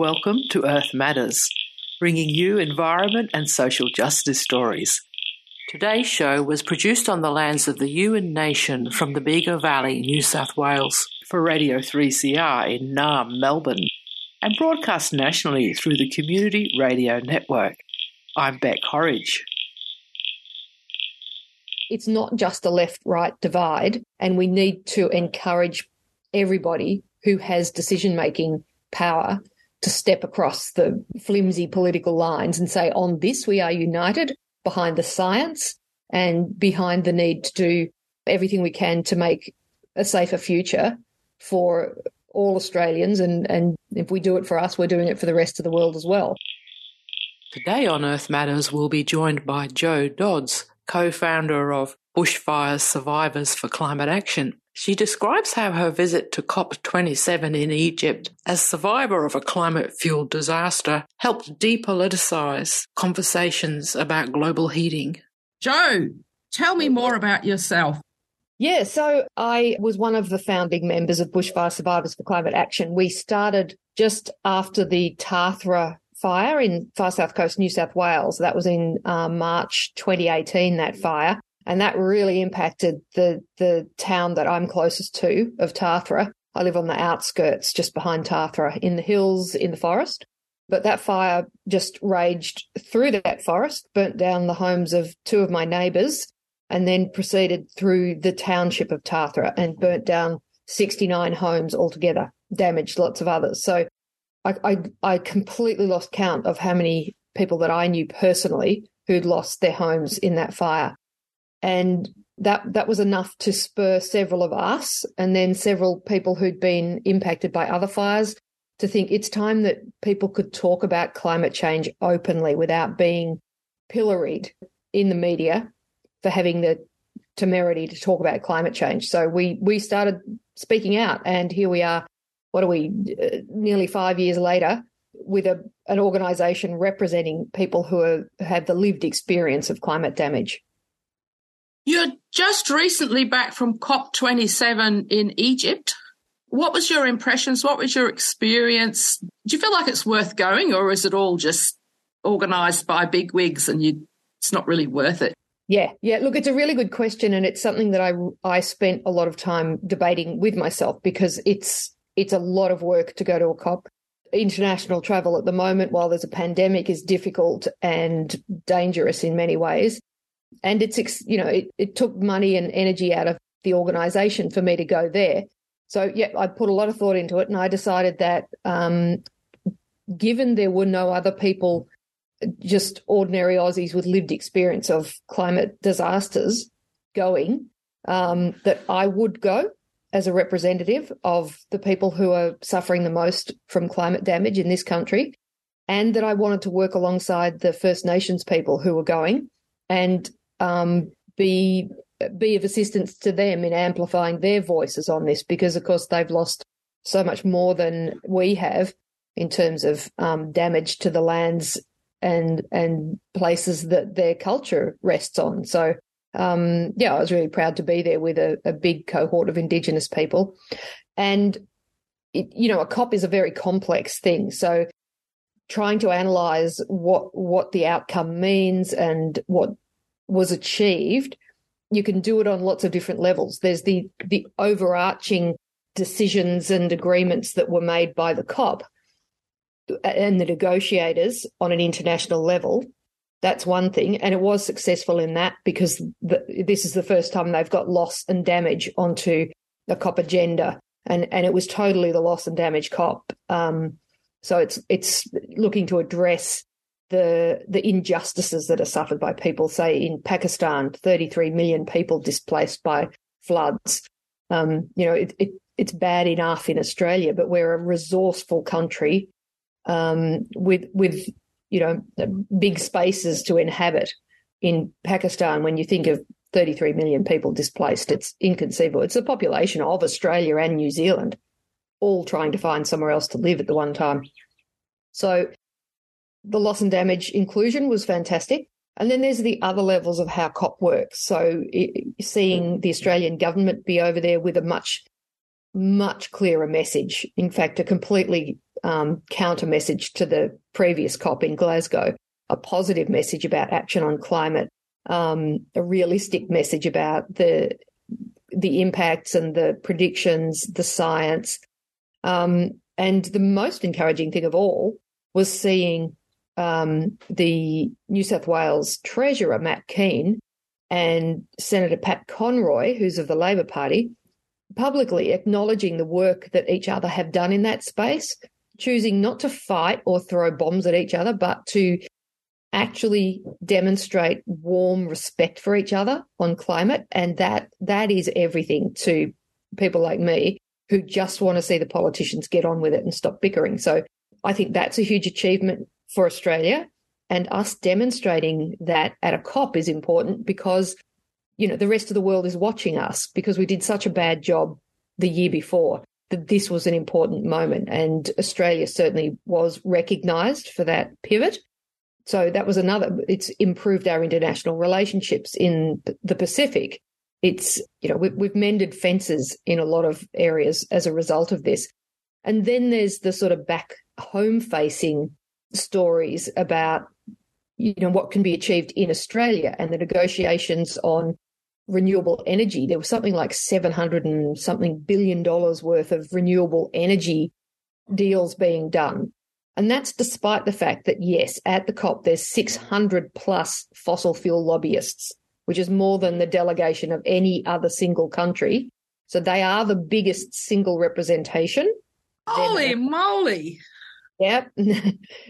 Welcome to Earth Matters, bringing you environment and social justice stories. Today's show was produced on the lands of the Yuin Nation from the Bega Valley, New South Wales, for Radio 3CR in Naarm, Melbourne, and broadcast nationally through the Community Radio Network. I'm Beck Horridge. It's not just a left right divide, and we need to encourage everybody who has decision making power to step across the flimsy political lines and say, on this, we are united behind the science and behind the need to do everything we can to make a safer future for all Australians. And, and if we do it for us, we're doing it for the rest of the world as well. Today on Earth Matters, we'll be joined by Jo Dodds, co founder of Bushfires Survivors for Climate Action. She describes how her visit to COP27 in Egypt as survivor of a climate fueled disaster helped depoliticize conversations about global heating. Jo, tell me more about yourself. Yeah, so I was one of the founding members of Bushfire Survivors for Climate Action. We started just after the Tathra fire in far south coast New South Wales. That was in uh, March 2018, that fire. And that really impacted the, the town that I'm closest to of Tathra. I live on the outskirts just behind Tathra in the hills in the forest. But that fire just raged through that forest, burnt down the homes of two of my neighbours, and then proceeded through the township of Tathra and burnt down 69 homes altogether, damaged lots of others. So I, I, I completely lost count of how many people that I knew personally who'd lost their homes in that fire. And that that was enough to spur several of us and then several people who'd been impacted by other fires to think it's time that people could talk about climate change openly without being pilloried in the media for having the temerity to talk about climate change. So we we started speaking out, and here we are. What are we? Uh, nearly five years later, with a an organisation representing people who are, have the lived experience of climate damage. You're just recently back from COP27 in Egypt. What was your impressions? What was your experience? Do you feel like it's worth going, or is it all just organised by big wigs and you, it's not really worth it? Yeah, yeah. Look, it's a really good question, and it's something that I I spent a lot of time debating with myself because it's it's a lot of work to go to a COP. International travel at the moment, while there's a pandemic, is difficult and dangerous in many ways, and it's you know it, it took money and energy out of the organisation for me to go there. So yeah, I put a lot of thought into it, and I decided that um, given there were no other people, just ordinary Aussies with lived experience of climate disasters going, um, that I would go as a representative of the people who are suffering the most from climate damage in this country, and that I wanted to work alongside the First Nations people who were going and um, be be of assistance to them in amplifying their voices on this because, of course, they've lost so much more than we have in terms of um, damage to the lands and and places that their culture rests on. So, um, yeah, I was really proud to be there with a, a big cohort of Indigenous people, and it, you know, a COP is a very complex thing. So, trying to analyze what what the outcome means and what was achieved you can do it on lots of different levels. There's the the overarching decisions and agreements that were made by the COP and the negotiators on an international level. That's one thing, and it was successful in that because the, this is the first time they've got loss and damage onto the COP agenda, and and it was totally the loss and damage COP. Um, so it's it's looking to address the the injustices that are suffered by people. Say in Pakistan, 33 million people displaced by floods. Um, you know, it, it, it's bad enough in Australia, but we're a resourceful country um, with with you know big spaces to inhabit. In Pakistan, when you think of 33 million people displaced, it's inconceivable. It's the population of Australia and New Zealand, all trying to find somewhere else to live at the one time. So the loss and damage inclusion was fantastic. And then there's the other levels of how COP works. So it, seeing the Australian government be over there with a much, much clearer message. In fact, a completely um, counter message to the previous COP in Glasgow, a positive message about action on climate, um, a realistic message about the the impacts and the predictions, the science. Um, and the most encouraging thing of all was seeing um, the New South Wales Treasurer, Matt Kean, and Senator Pat Conroy, who's of the Labor Party, publicly acknowledging the work that each other have done in that space, choosing not to fight or throw bombs at each other, but to actually demonstrate warm respect for each other on climate. And that that is everything to people like me who just want to see the politicians get on with it and stop bickering. So i think that's a huge achievement for australia and us demonstrating that at a cop is important because you know the rest of the world is watching us because we did such a bad job the year before that this was an important moment and australia certainly was recognized for that pivot so that was another, it's improved our international relationships in the Pacific. It's, you know, we, we've mended fences in a lot of areas as a result of this. And then there's the sort of back home facing stories about, you know, what can be achieved in Australia and the negotiations on renewable energy. There was something like 700 and something billion dollars worth of renewable energy deals being done. And that's despite the fact that, yes, at the COP, there's 600 plus fossil fuel lobbyists, which is more than the delegation of any other single country. So they are the biggest single representation. Holy moly. Yep.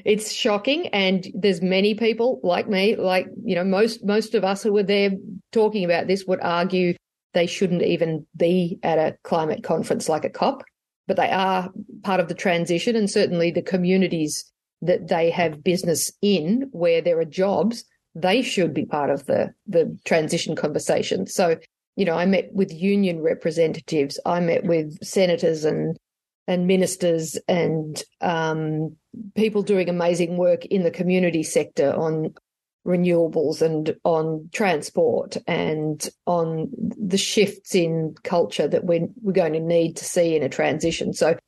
it's shocking. And there's many people like me, like, you know, most, most of us who were there talking about this would argue they shouldn't even be at a climate conference like a COP but they are part of the transition and certainly the communities that they have business in where there are jobs they should be part of the the transition conversation so you know i met with union representatives i met with senators and and ministers and um, people doing amazing work in the community sector on renewables and on transport and on the shifts in culture that we're, we're going to need to see in a transition. So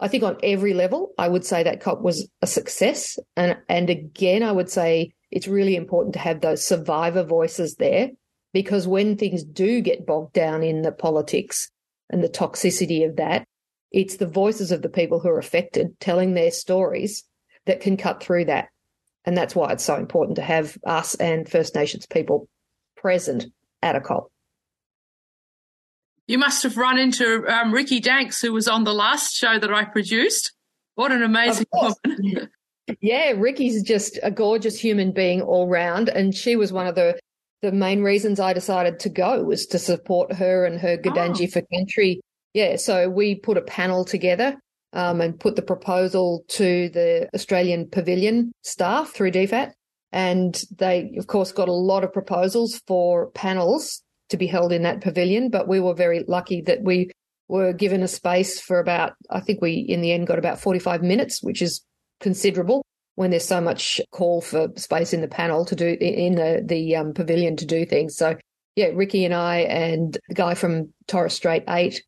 I think on every level, I would say that COP was a success. And, and again, I would say it's really important to have those survivor voices there because when things do get bogged down in the politics and the toxicity of that, it's the voices of the people who are affected telling their stories that can cut through that. And that's why it's so important to have us and First Nations people present at a COP. You must have run into um, Rikki Danks, who was on the last show that I produced. What an amazing woman. yeah, Ricky's just a gorgeous human being all round. And she was one of the, the main reasons I decided to go was to support her and her Gunditjmara oh. for country. Yeah, so we put a panel together um, and put the proposal to the Australian Pavilion staff through DFAT. And they, of course, got a lot of proposals for panels to be held in that pavilion. But we were very lucky that we were given a space for about, I think we in the end got about 45 minutes, which is considerable when there's so much call for space in the panel to do in the, the um, pavilion to do things. So yeah, Ricky and I and the guy from Torres Strait 8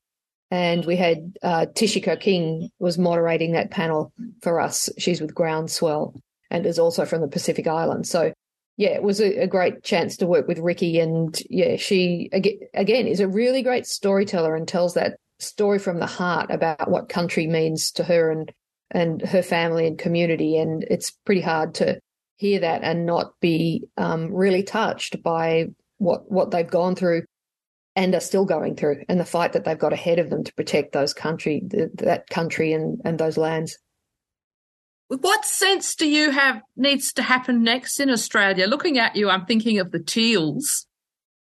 and we had uh, Tishiko King was moderating that panel for us. She's with Groundswell and is also from the Pacific Islands. So yeah, it was a, a, great chance to work with Ricky, And yeah, she again is a really great storyteller and tells that story from the heart about what country means to her and and her family and community. And it's pretty hard to hear that and not be um, really touched by what what they've gone through and are still going through, and the fight that they've got ahead of them to protect those country, that country, and and those lands. What sense do you have needs to happen next in Australia? Looking at you, I'm thinking of the Teals.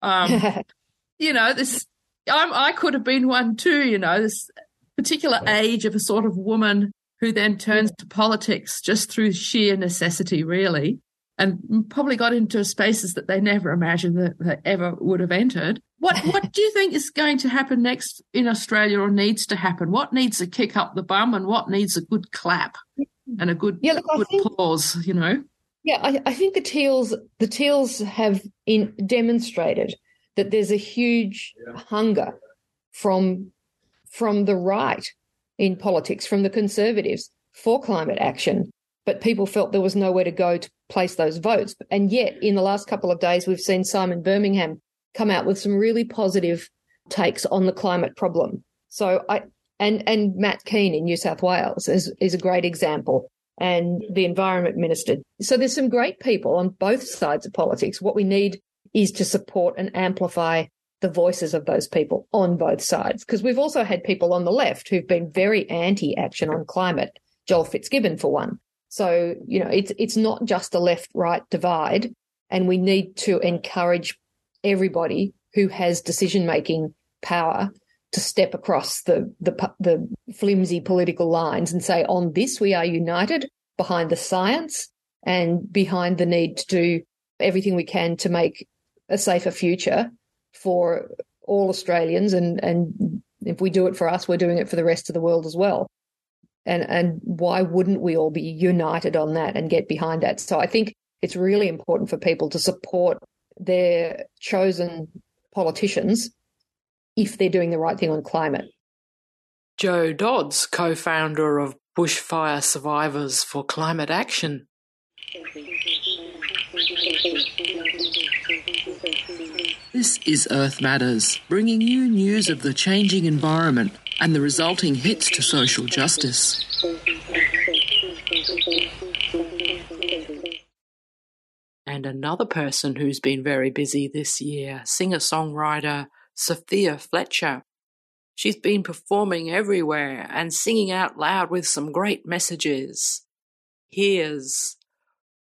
Um, you know, this I'm, I could have been one too. You know, this particular age of a sort of woman who then turns to politics just through sheer necessity, really and probably got into spaces that they never imagined that they ever would have entered. What what do you think is going to happen next in Australia or needs to happen? What needs a kick up the bum and what needs a good clap and a good, yeah, look, good think, applause, you know? Yeah, I, I, think the Teals the Teals have in, demonstrated that there's a huge yeah. hunger from from the right in politics, from the conservatives for climate action, but people felt there was nowhere to go to place those votes. And yet, in the last couple of days, we've seen Simon Birmingham come out with some really positive takes on the climate problem. So I and and Matt Kean in New South Wales is is a great example, and the Environment Minister. So there's some great people on both sides of politics. What we need is to support and amplify the voices of those people on both sides. Because we've also had people on the left who've been very anti-action on climate. Joel Fitzgibbon, for one. So you know, it's it's not just a left-right divide, and we need to encourage everybody who has decision-making power to step across the, the the flimsy political lines and say, on this we are united behind the science and behind the need to do everything we can to make a safer future for all Australians and and if we do it for us, we're doing it for the rest of the world as well. And and why wouldn't we all be united on that and get behind that? So I think it's really important for people to support their chosen politicians if they're doing the right thing on climate. Jo Dodds, co founder of Bushfire Survivors for Climate Action. This is Earth Matters, bringing you news of the changing environment and the resulting hits to social justice. And another person who's been very busy this year, singer songwriter Sophia Fletcher. She's been performing everywhere and singing out loud with some great messages. Here's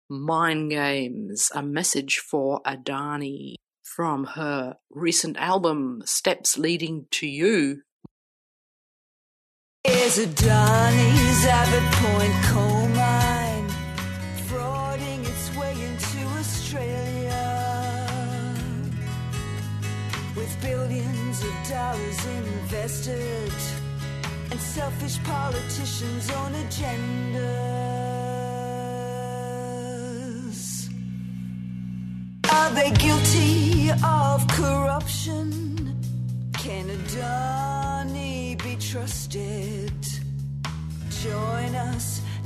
Mind Games, a message for Adani from her recent album, Steps Leading to You. Is Adani's Abbott Point coal mine frauding its way into Australia with billions of dollars invested and selfish politicians on agendas?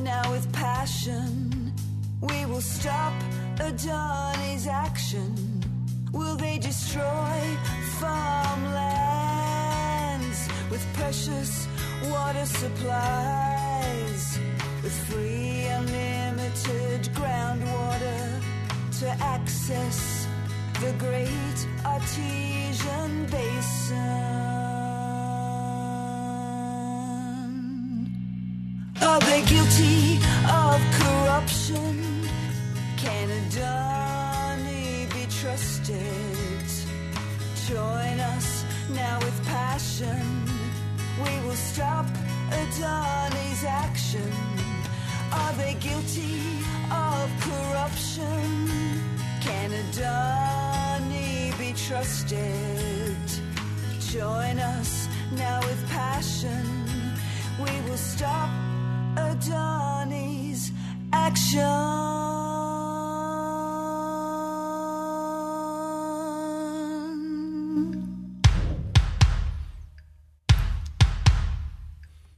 Now with passion. We will stop Adani's action. Will they destroy farmlands with precious water supplies? With free unlimited groundwater to access the great artesian basin. Are they guilty of corruption? Can Adani be trusted? Join us now with passion. We will stop Adani's action. Are they guilty of corruption? Can Adani be trusted? Join us now with passion. We will stop Adani's action.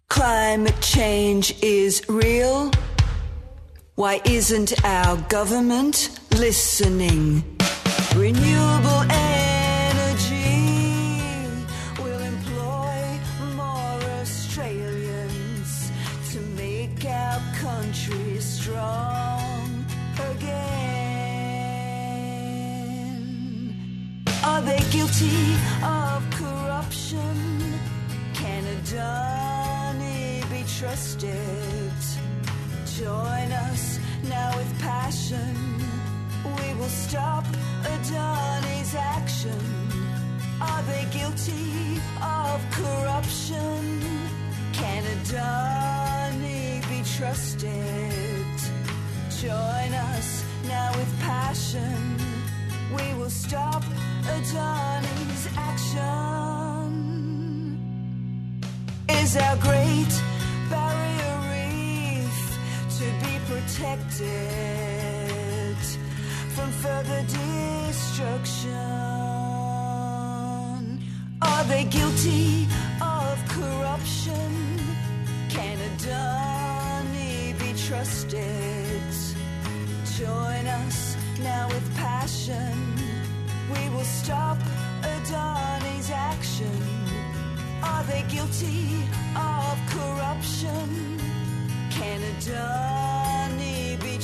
Climate change is real. Why isn't our government listening? Renewable energy be trusted? Join us now with passion. We will stop Adani's action. Are they guilty of corruption? Can Adani be trusted? Join us now with passion. We will stop Adani's action. Is our great protected from further destruction? Are they guilty of corruption? Can Adani be trusted. Join us now with passion. We will stop Adani's action. Are they guilty of corruption? Can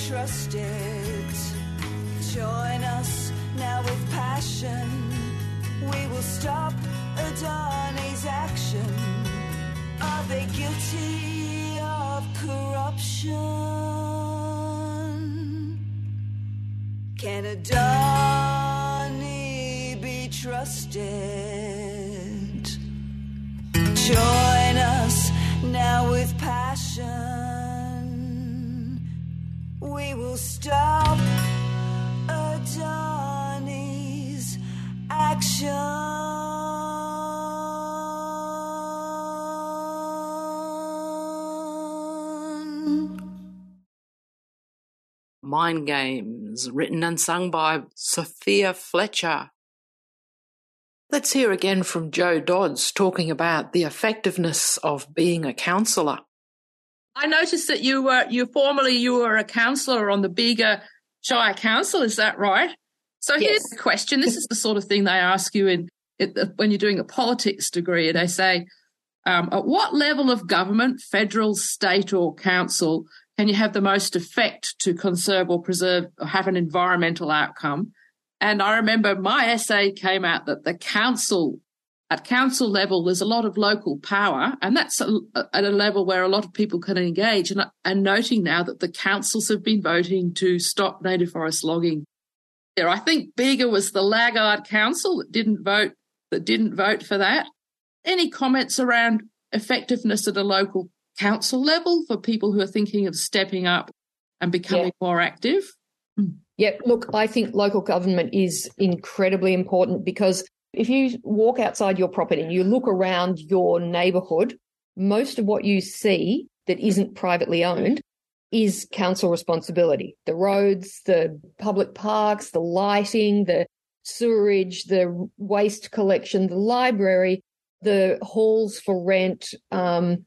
Adani it. Join us now with passion. We will stop Adani's action. Are they guilty of corruption? Can Adani be trusted? Join us now with passion. Stop action. Mind Games, written and sung by Sophia Fletcher. Let's hear again from Jo Dodds talking about the effectiveness of being a counsellor. I noticed that you were you formerly you were a councillor on the Bega Shire Council. Is that right? So Yes. here's the question. This is the sort of thing they ask you in it, when you're doing a politics degree. They say, um, at what level of government, federal, state, or council, can you have the most effect to conserve or preserve or have an environmental outcome? And I remember my essay came out that the council, at council level, there's a lot of local power, and that's a, at a level where a lot of people can engage. And, and noting now that the councils have been voting to stop native forest logging. There, I think Bega was the laggard council that didn't vote that didn't vote for that. Any comments around effectiveness at a local council level for people who are thinking of stepping up and becoming more active? Hmm. Yep. Look, I think local government is incredibly important because if you walk outside your property and you look around your neighborhood, most of what you see that isn't privately owned is council responsibility. The roads, the public parks, the lighting, the sewerage, the waste collection, the library, the halls for rent, um,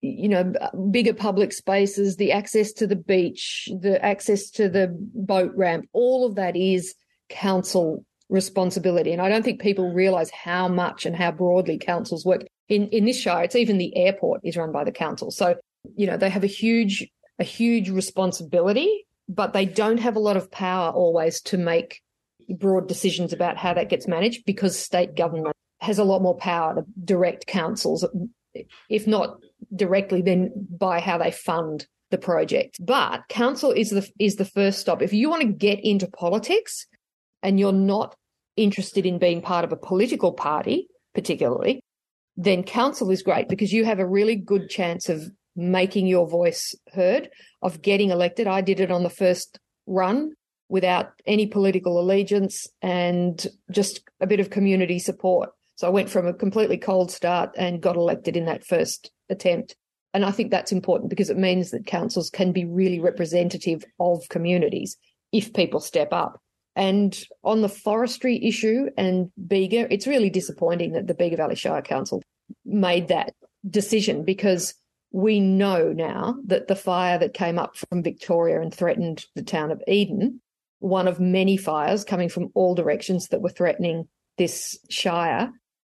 you know, bigger public spaces, the access to the beach, the access to the boat ramp, all of that is council responsibility. And I don't think people realize how much and how broadly councils work. In in this shire, it's even the airport is run by the council. So, you know, they have a huge a huge responsibility, but they don't have a lot of power always to make broad decisions about how that gets managed because state government has a lot more power to direct councils, if not directly, then by how they fund the project. But council is the is the first stop. If you want to get into politics and you're not interested in being part of a political party, particularly, then council is great because you have a really good chance of making your voice heard, of getting elected. I did it on the first run without any political allegiance and just a bit of community support. So I went from a completely cold start and got elected in that first attempt. And I think that's important because it means that councils can be really representative of communities if people step up. And on the forestry issue and Bega, it's really disappointing that the Bega Valley Shire Council made that decision because we know now that the fire that came up from Victoria and threatened the town of Eden, one of many fires coming from all directions that were threatening this shire,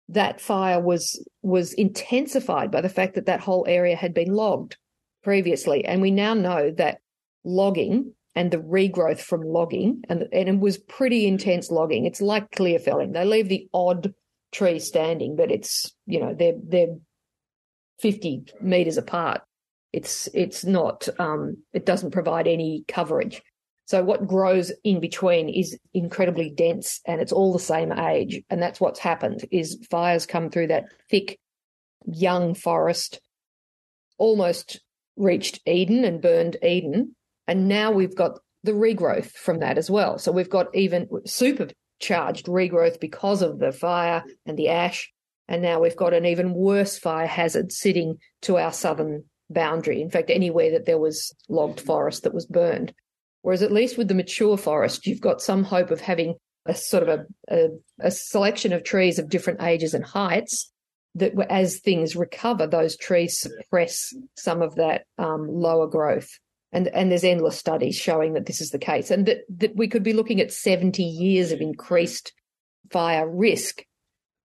that fire was was intensified by the fact that that whole area had been logged previously, and we now know that logging and the regrowth from logging, and, and it was pretty intense logging. It's like clear felling; they leave the odd tree standing, but it's you know they're they're fifty meters apart. It's it's not um, it doesn't provide any coverage. So what grows in between is incredibly dense and it's all the same age. And that's what's happened is fires come through that thick, young forest, almost reached Eden and burned Eden. And now we've got the regrowth from that as well. So we've got even supercharged regrowth because of the fire and the ash. And now we've got an even worse fire hazard sitting to our southern boundary. In fact, anywhere that there was logged forest that was burned. Whereas at least with the mature forest, you've got some hope of having a sort of a, a, a selection of trees of different ages and heights that as things recover, those trees suppress some of that um, lower growth. And, and there's endless studies showing that this is the case and that, that we could be looking at 70 years of increased fire risk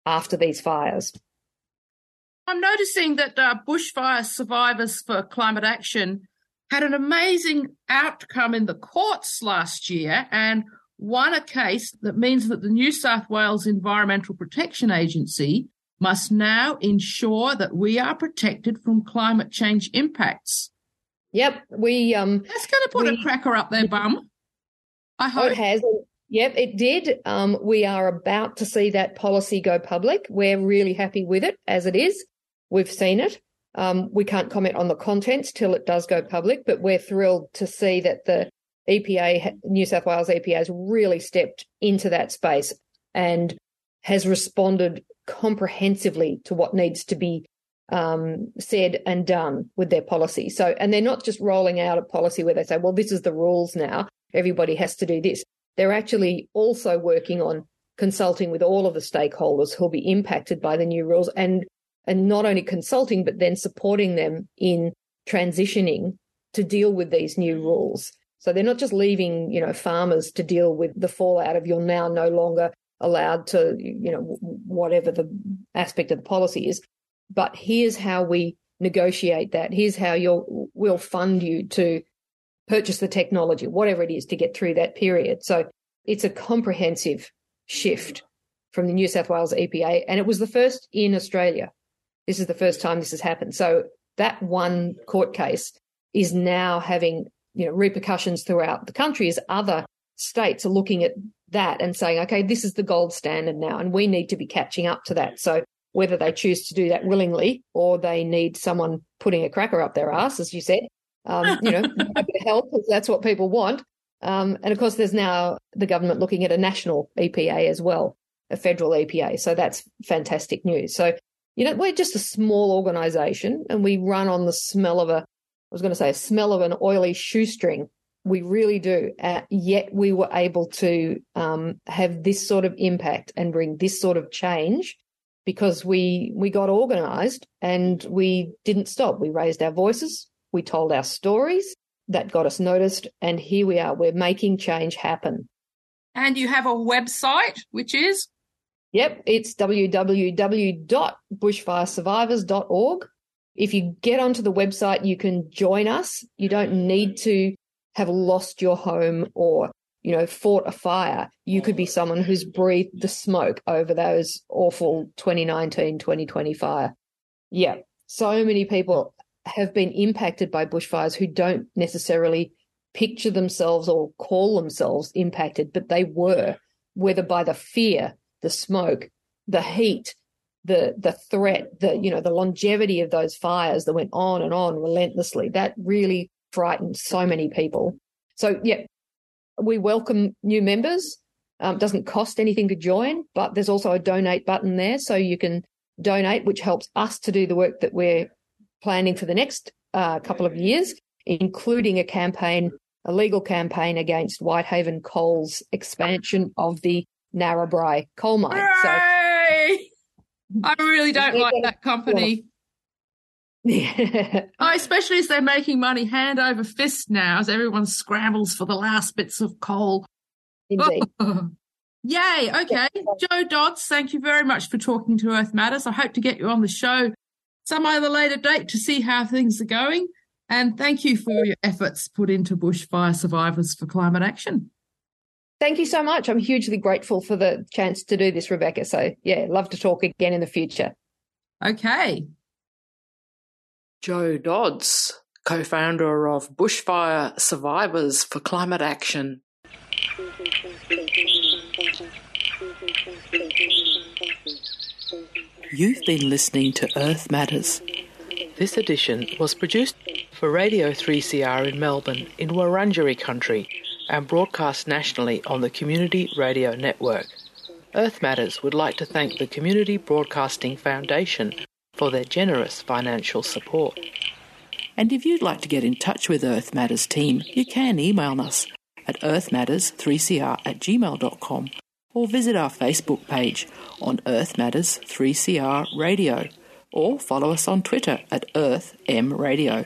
after these fires. I'm noticing that uh, bushfire survivors for climate action had an amazing outcome in the courts last year and won a case that means that the New South Wales Environmental Protection Agency must now ensure that we are protected from climate change impacts. Yep, we um That's going to put we, a cracker up their bum. I hope oh, it has. Yep, it did. Um, we are about to see that policy go public. We're really happy with it as it is. We've seen it. Um, we can't comment on the contents till it does go public, but we're thrilled to see that the EPA, New South Wales EPA, has really stepped into that space and has responded comprehensively to what needs to be um, said and done with their policy. So, and they're not just rolling out a policy where they say, well, this is the rules now. Everybody has to do this. They're actually also working on consulting with all of the stakeholders who'll be impacted by the new rules and and not only consulting but then supporting them in transitioning to deal with these new rules. So they're not just leaving, you know, farmers to deal with the fallout of you're now no longer allowed to, you know, whatever the aspect of the policy is. But here's how we negotiate that. Here's how you'll we'll fund you to purchase the technology, whatever it is, to get through that period. So it's a comprehensive shift from the New South Wales EPA, and it was the first in Australia. This is the first time this has happened. So that one court case is now having you know repercussions throughout the country as other states are looking at that and saying, okay, this is the gold standard now, and we need to be catching up to that. So whether they choose to do that willingly or they need someone putting a cracker up their ass, as you said, um, you know, a bit of help that's what people want. Um, and of course, there's now the government looking at a national EPA as well, a federal EPA. So that's fantastic news. So, you know, we're just a small organization and we run on the smell of a, I was going to say, a smell of an oily shoestring. We really do. Uh, yet we were able to um, have this sort of impact and bring this sort of change because we we got organized and we didn't stop. We raised our voices, we told our stories that got us noticed, and here we are. We're making change happen. And you have a website, which is? Yep, it's www.bushfiresurvivors.org. If you get onto the website, you can join us. You don't need to have lost your home or you know, fought a fire. You could be mm. someone who's breathed the smoke over those awful 2019, 2020 fire. Yeah. So many people have been impacted by bushfires who don't necessarily picture themselves or call themselves impacted, but they were, whether by the fear, the smoke, the heat, the the threat, the you know, the longevity of those fires that went on and on relentlessly. That really frightened so many people. So yeah, we welcome new members. Um, doesn't cost anything to join, but there's also a donate button there, so you can donate, which helps us to do the work that we're planning for the next uh, couple of years, including a campaign, a legal campaign against Whitehaven Coal's expansion of the Narrabri coal mine. Hooray! So, I really don't like that company. Yeah. oh, especially as they're making money hand over fist now, as everyone scrambles for the last bits of coal. Indeed. Yay. Okay. Jo Dodds, thank you very much for talking to Earth Matters. I hope to get you on the show some other later date to see how things are going. And thank you for your efforts put into bushfire survivors for climate action. Thank you so much. I'm hugely grateful for the chance to do this, Rebecca. So, yeah, love to talk again in the future. Okay. Jo Dodds, co founder of Bushfire Survivors for Climate Action. You've been listening to Earth Matters. This edition was produced for Radio 3CR in Melbourne in Wurundjeri country and broadcast nationally on the Community Radio Network. Earth Matters would like to thank the Community Broadcasting Foundation for their generous financial support. And if you'd like to get in touch with Earth Matters team, you can email us at earthmatters3cr at gmail.com or visit our Facebook page on Earth Matters 3CR Radio or follow us on Twitter at Earth M Radio.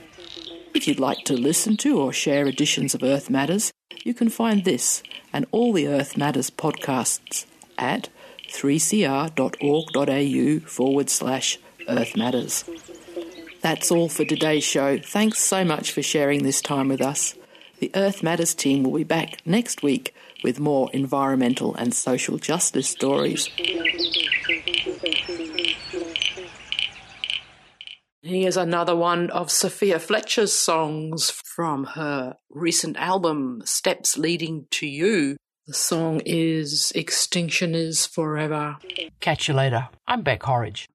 If you'd like to listen to or share editions of Earth Matters, you can find this and all the Earth Matters podcasts at 3cr.org.au forward slash Earth Matters. That's all for today's show. Thanks so much for sharing this time with us. The Earth Matters team will be back next week with more environmental and social justice stories. Here's another one of Sophia Fletcher's songs from her recent album, Steps Leading to You. The song is Extinction is Forever. Catch you later. I'm Beck Horridge.